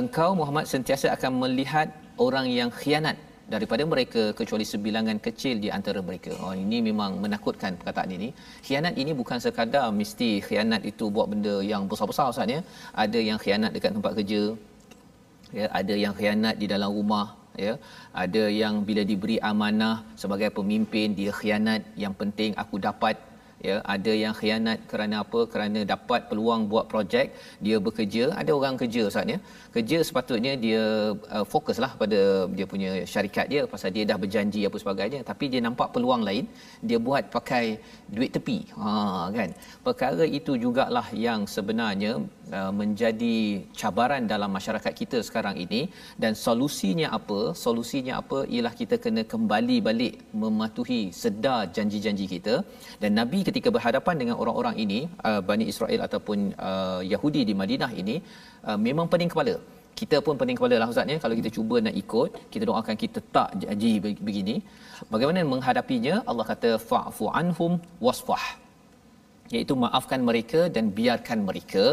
engkau Muhammad sentiasa akan melihat orang yang khianat daripada mereka kecuali sebilangan kecil di antara mereka. Oh ini memang menakutkan perkataan ini. Khianat ini bukan sekadar mesti khianat itu buat benda yang besar-besar Ustaz ya. Ada yang khianat dekat tempat kerja. Ya, ada yang khianat di dalam rumah ya. Ada yang bila diberi amanah sebagai pemimpin dia khianat yang penting aku dapat ya. Ada yang khianat kerana apa? Kerana dapat peluang buat projek dia bekerja. Ada orang kerja saatnya kerja sepatutnya dia uh, fokuslah pada dia punya syarikat dia pasal dia dah berjanji apa sebagainya. Tapi dia nampak peluang lain. Dia buat pakai duit tepi. Ha kan? Perkara itu jugalah yang sebenarnya uh, menjadi cabaran dalam masyarakat kita sekarang ini. Dan solusinya apa? Solusinya apa? Ialah kita kena kembali balik mematuhi sedar janji-janji kita. Dan nabi ketika berhadapan dengan orang-orang ini uh, Bani Israel ataupun uh, Yahudi di Madinah ini uh, memang pening kepala. Kita pun pening kepala lah Ustaz ya. kalau kita cuba nak ikut kita doakan kita tak janji begini. Bagaimana menghadapinya? Allah kata fa'fu anhum wasfah. Iaitu maafkan mereka dan biarkan mereka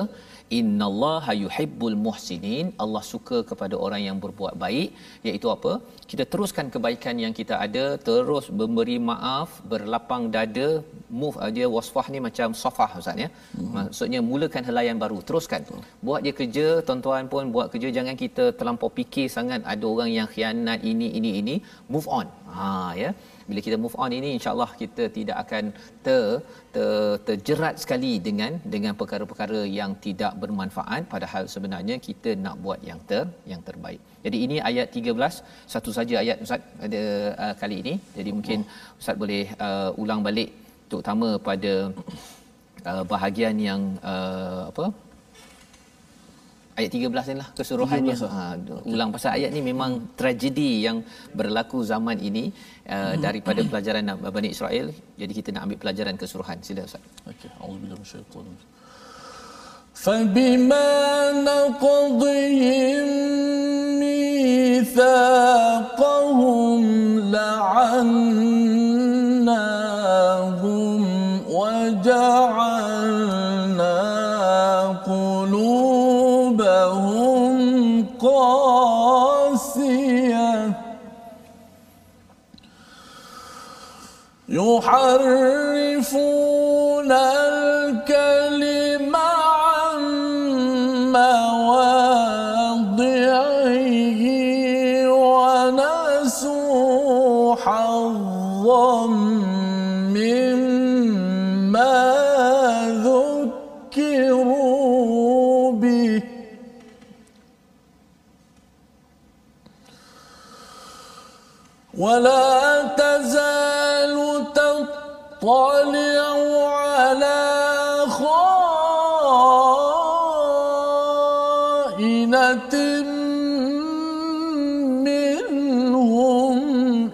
innallaha yuhibbul muhsinin. Allah suka kepada orang yang berbuat baik. Iaitu apa? Kita teruskan kebaikan yang kita ada terus memberi maaf berlapang dada move aja wasfah ni macam safah ustaz ya. Hmm. maksudnya mulakan helaian baru teruskan. Hmm. buat dia kerja tuan-tuan pun buat kerja jangan kita terlampau fikir sangat ada orang yang khianat ini ini ini. Move on. Ha ya bila kita move on ini insyaallah kita tidak akan ter, ter terjerat sekali dengan dengan perkara-perkara yang tidak bermanfaat padahal sebenarnya kita nak buat yang ter yang terbaik. Jadi ini ayat 13 satu saja ayat ustaz pada uh, kali ini. Jadi mungkin ustaz boleh uh, ulang balik terutama pada uh, bahagian yang uh, apa ayat 13 ni lah keseluruhannya ha, ulang pasal ayat ni memang tragedi yang berlaku zaman ini uh, daripada pelajaran Bani Israel jadi kita nak ambil pelajaran keseluruhan sila ustaz okey auzubillahi minasyaitanir فبما نقضهم ميثاقهم لعناهم وجعلنا يحرفون الكلم عن مواضعه ونسوا حظا مما ذكروا به. ولا طلعوا على خائنة منهم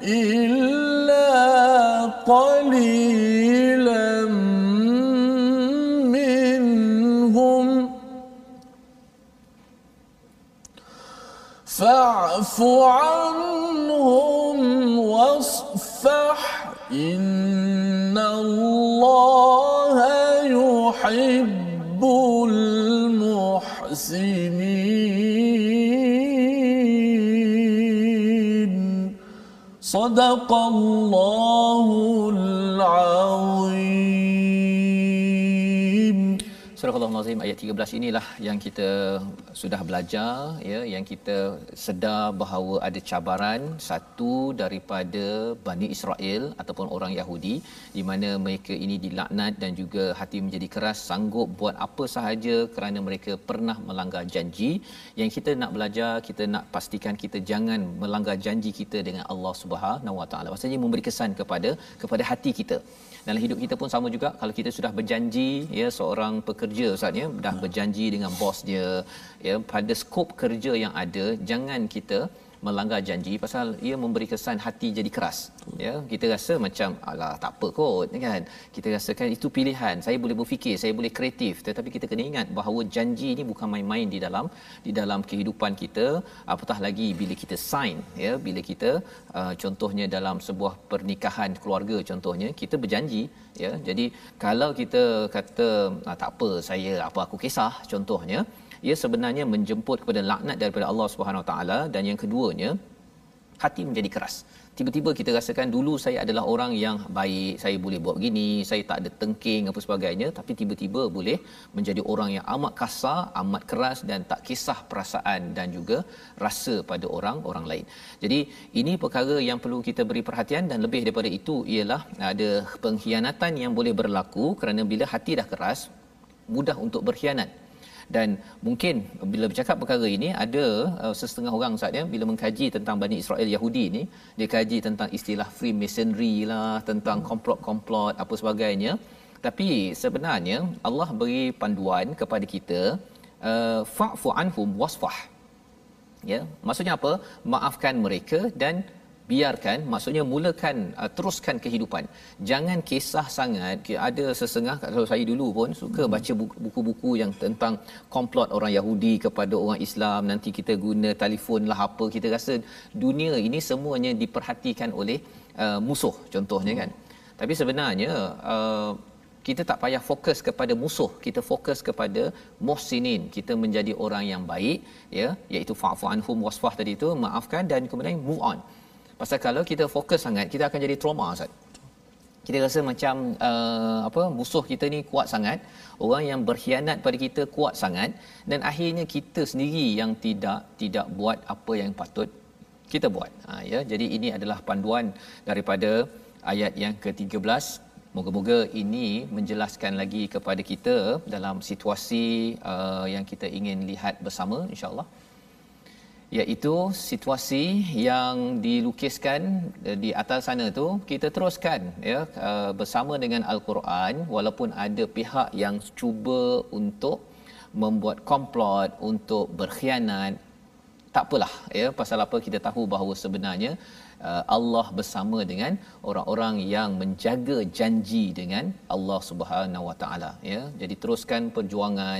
إلا قليلا منهم. فاعف عنهم المحسنين صدق الله العظيم صدق Al-Nazim ayat 13 inilah yang kita sudah belajar ya yang kita sedar bahawa ada cabaran satu daripada Bani Israel ataupun orang Yahudi di mana mereka ini dilaknat dan juga hati menjadi keras sanggup buat apa sahaja kerana mereka pernah melanggar janji. Yang kita nak belajar kita nak pastikan kita jangan melanggar janji kita dengan Allah Subhanahu Wa Taala. Maksudnya memberi kesan kepada kepada hati kita. Dalam hidup kita pun sama juga kalau kita sudah berjanji ya seorang pekerja ustaz ya dah berjanji dengan bos dia. Ya pada skop kerja yang ada jangan kita melanggar janji pasal ia memberi kesan hati jadi keras. Ya kita rasa macam alah tak apa kot kan. Kita rasakan itu pilihan. Saya boleh berfikir saya boleh kreatif. Tetapi kita kena ingat bahawa janji ini bukan main-main di dalam di dalam kehidupan kita. Apatah lagi bila kita sign ya bila kita uh, contohnya dalam sebuah pernikahan keluarga contohnya kita berjanji ya. Jadi kalau kita kata ah, tak apa saya apa aku kisah contohnya ia sebenarnya menjemput kepada laknat daripada Allah Subhanahu Taala dan yang keduanya hati menjadi keras. Tiba-tiba kita rasakan dulu saya adalah orang yang baik, saya boleh buat gini, saya tak ada tengking apa sebagainya, tapi tiba-tiba boleh menjadi orang yang amat kasar, amat keras dan tak kisah perasaan dan juga rasa pada orang orang lain. Jadi ini perkara yang perlu kita beri perhatian dan lebih daripada itu ialah ada pengkhianatan yang boleh berlaku kerana bila hati dah keras mudah untuk berkhianat dan mungkin bila bercakap perkara ini ada uh, setengah orang saat ya bila mengkaji tentang Bani Israel Yahudi ni dia kaji tentang istilah Freemasonry lah tentang komplot-komplot apa sebagainya. Tapi sebenarnya Allah beri panduan kepada kita uh, fa'fu anhum wasfah. Ya maksudnya apa? Maafkan mereka dan biarkan maksudnya mulakan uh, teruskan kehidupan. Jangan kisah sangat. Ada sesengah kalau saya dulu pun suka hmm. baca buku-buku yang tentang komplot orang Yahudi kepada orang Islam. Nanti kita guna telefon lah apa. Kita rasa dunia ini semuanya diperhatikan oleh uh, musuh contohnya kan. Tapi sebenarnya uh, kita tak payah fokus kepada musuh. Kita fokus kepada muhsinin. Kita menjadi orang yang baik ya iaitu fa'fu anhum wasfah tadi itu maafkan. Dan kemudian move on Pasal kalau kita fokus sangat, kita akan jadi trauma Ustaz. Kita rasa macam uh, apa musuh kita ni kuat sangat, orang yang berkhianat pada kita kuat sangat dan akhirnya kita sendiri yang tidak tidak buat apa yang patut kita buat. Ha, ya, jadi ini adalah panduan daripada ayat yang ke-13. Moga-moga ini menjelaskan lagi kepada kita dalam situasi uh, yang kita ingin lihat bersama insya-Allah iaitu situasi yang dilukiskan eh, di atas sana tu kita teruskan ya eh, bersama dengan al-Quran walaupun ada pihak yang cuba untuk membuat komplot untuk berkhianat tak apalah ya pasal apa kita tahu bahawa sebenarnya uh, Allah bersama dengan orang-orang yang menjaga janji dengan Allah Subhanahu Wa Taala ya. Jadi teruskan perjuangan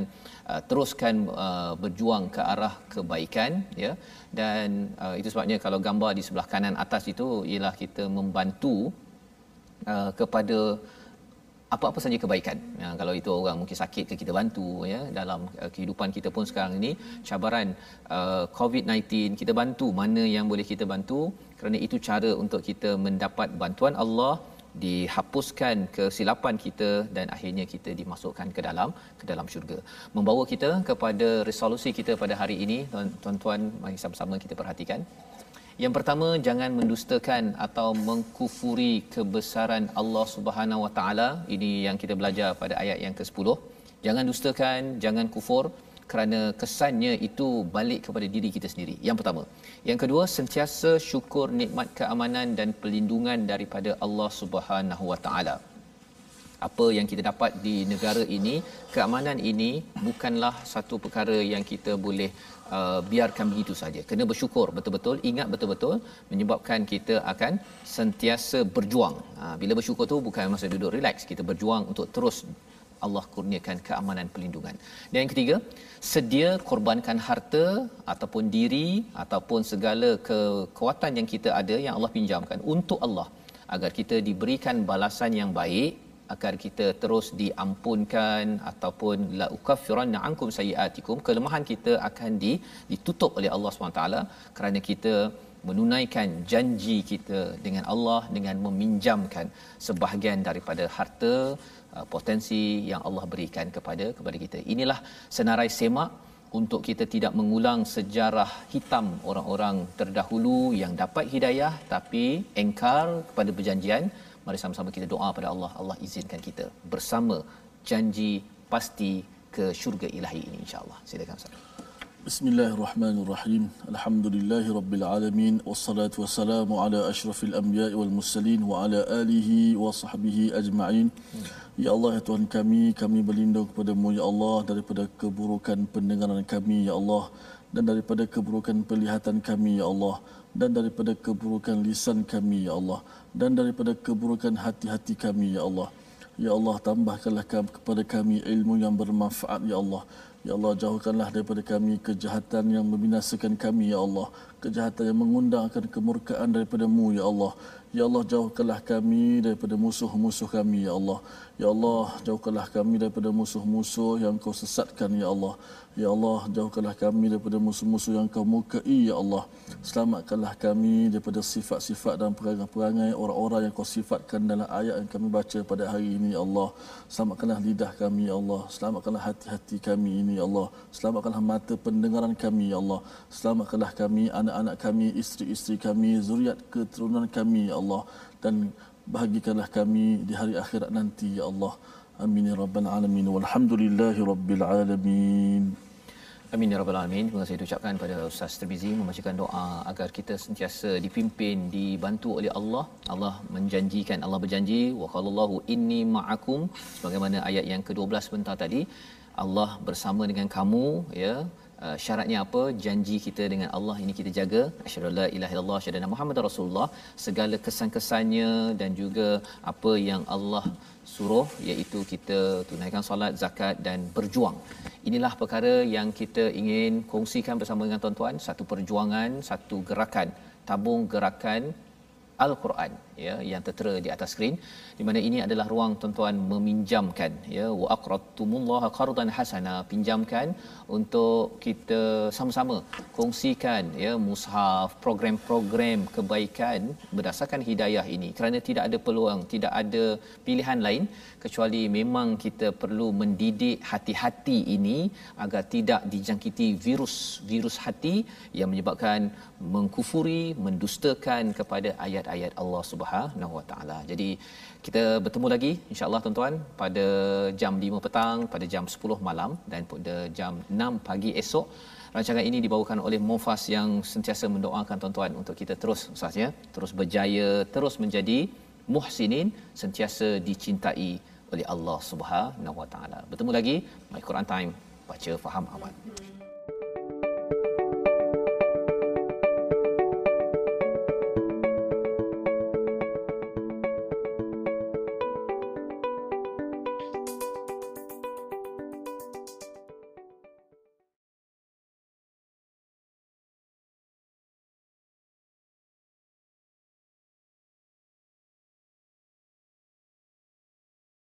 uh, teruskan uh, berjuang ke arah kebaikan ya. Dan uh, itu sebabnya kalau gambar di sebelah kanan atas itu ialah kita membantu kepada apa-apa saja kebaikan. Ya, kalau itu orang mungkin sakit ke kita bantu ya. Dalam uh, kehidupan kita pun sekarang ini cabaran uh, COVID-19 kita bantu mana yang boleh kita bantu. Kerana itu cara untuk kita mendapat bantuan Allah dihapuskan kesilapan kita dan akhirnya kita dimasukkan ke dalam ke dalam syurga. Membawa kita kepada resolusi kita pada hari ini tuan-tuan mari sama-sama kita perhatikan. Yang pertama jangan mendustakan atau mengkufuri kebesaran Allah Subhanahu Wa Taala. Ini yang kita belajar pada ayat yang ke-10. Jangan dustakan, jangan kufur kerana kesannya itu balik kepada diri kita sendiri. Yang pertama. Yang kedua, sentiasa syukur nikmat keamanan dan perlindungan daripada Allah Subhanahu Wa Taala. Apa yang kita dapat di negara ini, keamanan ini bukanlah satu perkara yang kita boleh uh, biarkan begitu saja. Kena bersyukur betul-betul, ingat betul-betul menyebabkan kita akan sentiasa berjuang. Uh, bila bersyukur tu bukan masa duduk relax, kita berjuang untuk terus Allah kurniakan keamanan perlindungan. Dan yang ketiga, sedia korbankan harta ataupun diri ataupun segala kekuatan yang kita ada yang Allah pinjamkan untuk Allah agar kita diberikan balasan yang baik agar kita terus diampunkan ataupun la ukaffiranna ankum sayiatikum kelemahan kita akan ditutup oleh Allah SWT kerana kita menunaikan janji kita dengan Allah dengan meminjamkan sebahagian daripada harta uh, potensi yang Allah berikan kepada kepada kita. Inilah senarai semak untuk kita tidak mengulang sejarah hitam orang-orang terdahulu yang dapat hidayah tapi engkar kepada perjanjian. Mari sama-sama kita doa pada Allah. Allah izinkan kita bersama janji pasti ke syurga ilahi ini insya-Allah. Silakan Ustaz. Bismillahirrahmanirrahim. Alhamdulillahi rabbil alamin wassalatu wassalamu ala asyrafil anbiya'i wal mursalin wa ala alihi wa sahbihi ajma'in. Hmm. Ya Allah ya Tuhan kami, kami berlindung kepada-Mu ya Allah daripada keburukan pendengaran kami ya Allah dan daripada keburukan penglihatan kami ya Allah dan daripada keburukan lisan kami ya Allah dan daripada keburukan hati-hati kami ya Allah. Ya Allah tambahkanlah kepada kami ilmu yang bermanfaat ya Allah. Ya Allah jauhkanlah daripada kami kejahatan yang membinasakan kami ya Allah. Kejahatan yang mengundangkan kemurkaan daripada-Mu ya Allah. Ya Allah jauhkanlah kami daripada musuh-musuh kami ya Allah. Ya Allah jauhkanlah kami daripada musuh-musuh yang Kau sesatkan ya Allah. Ya Allah jauhkanlah kami daripada musuh-musuh yang Kau murkai ya Allah. Selamatkanlah kami daripada sifat-sifat dan perangai-perangai orang-orang yang Kau sifatkan dalam ayat yang kami baca pada hari ini ya Allah. Selamatkanlah lidah kami ya Allah. Selamatkanlah hati-hati kami ini ya Allah. Selamatkanlah mata pendengaran kami ya Allah. Selamatkanlah kami anak-anak kami, isteri-isteri kami, zuriat keturunan kami ya Allah dan bahagikanlah kami di hari akhirat nanti ya Allah. Amin ya rabbal alamin. Walhamdulillahi rabbil alamin. Amin ya rabbal alamin. Terima kasih ucapkan pada Ustaz Terbizi membacakan doa agar kita sentiasa dipimpin, dibantu oleh Allah. Allah menjanjikan, Allah berjanji wa qalallahu inni ma'akum sebagaimana ayat yang ke-12 sebentar tadi. Allah bersama dengan kamu ya Uh, syaratnya apa? Janji kita dengan Allah ini kita jaga. Asyhadu la ilaha illallah asyhadu muhammad rasulullah. Segala kesan-kesannya dan juga apa yang Allah suruh iaitu kita tunaikan solat zakat dan berjuang. Inilah perkara yang kita ingin kongsikan bersama dengan tuan-tuan. Satu perjuangan satu gerakan. Tabung gerakan Al-Quran ya yang tertera di atas skrin di mana ini adalah ruang tuan-tuan meminjamkan ya. Wa aqradtumullaha qardan hasana pinjamkan untuk kita sama-sama kongsikan ya mushaf program-program kebaikan berdasarkan hidayah ini. Kerana tidak ada peluang tidak ada pilihan lain kecuali memang kita perlu mendidik hati-hati ini agar tidak dijangkiti virus virus hati yang menyebabkan mengkufuri mendustakan kepada ayat-ayat Allah Subhanahu Wa Taala. Jadi kita bertemu lagi insya-Allah tuan-tuan pada jam 5 petang, pada jam 10 malam dan pada jam 6 pagi esok. Rancangan ini dibawakan oleh Mofas yang sentiasa mendoakan tuan-tuan untuk kita terus ustaz ya, terus berjaya, terus menjadi muhsinin, sentiasa dicintai oleh Allah Subhanahu Wa Taala. Bertemu lagi My Quran Time baca faham amal.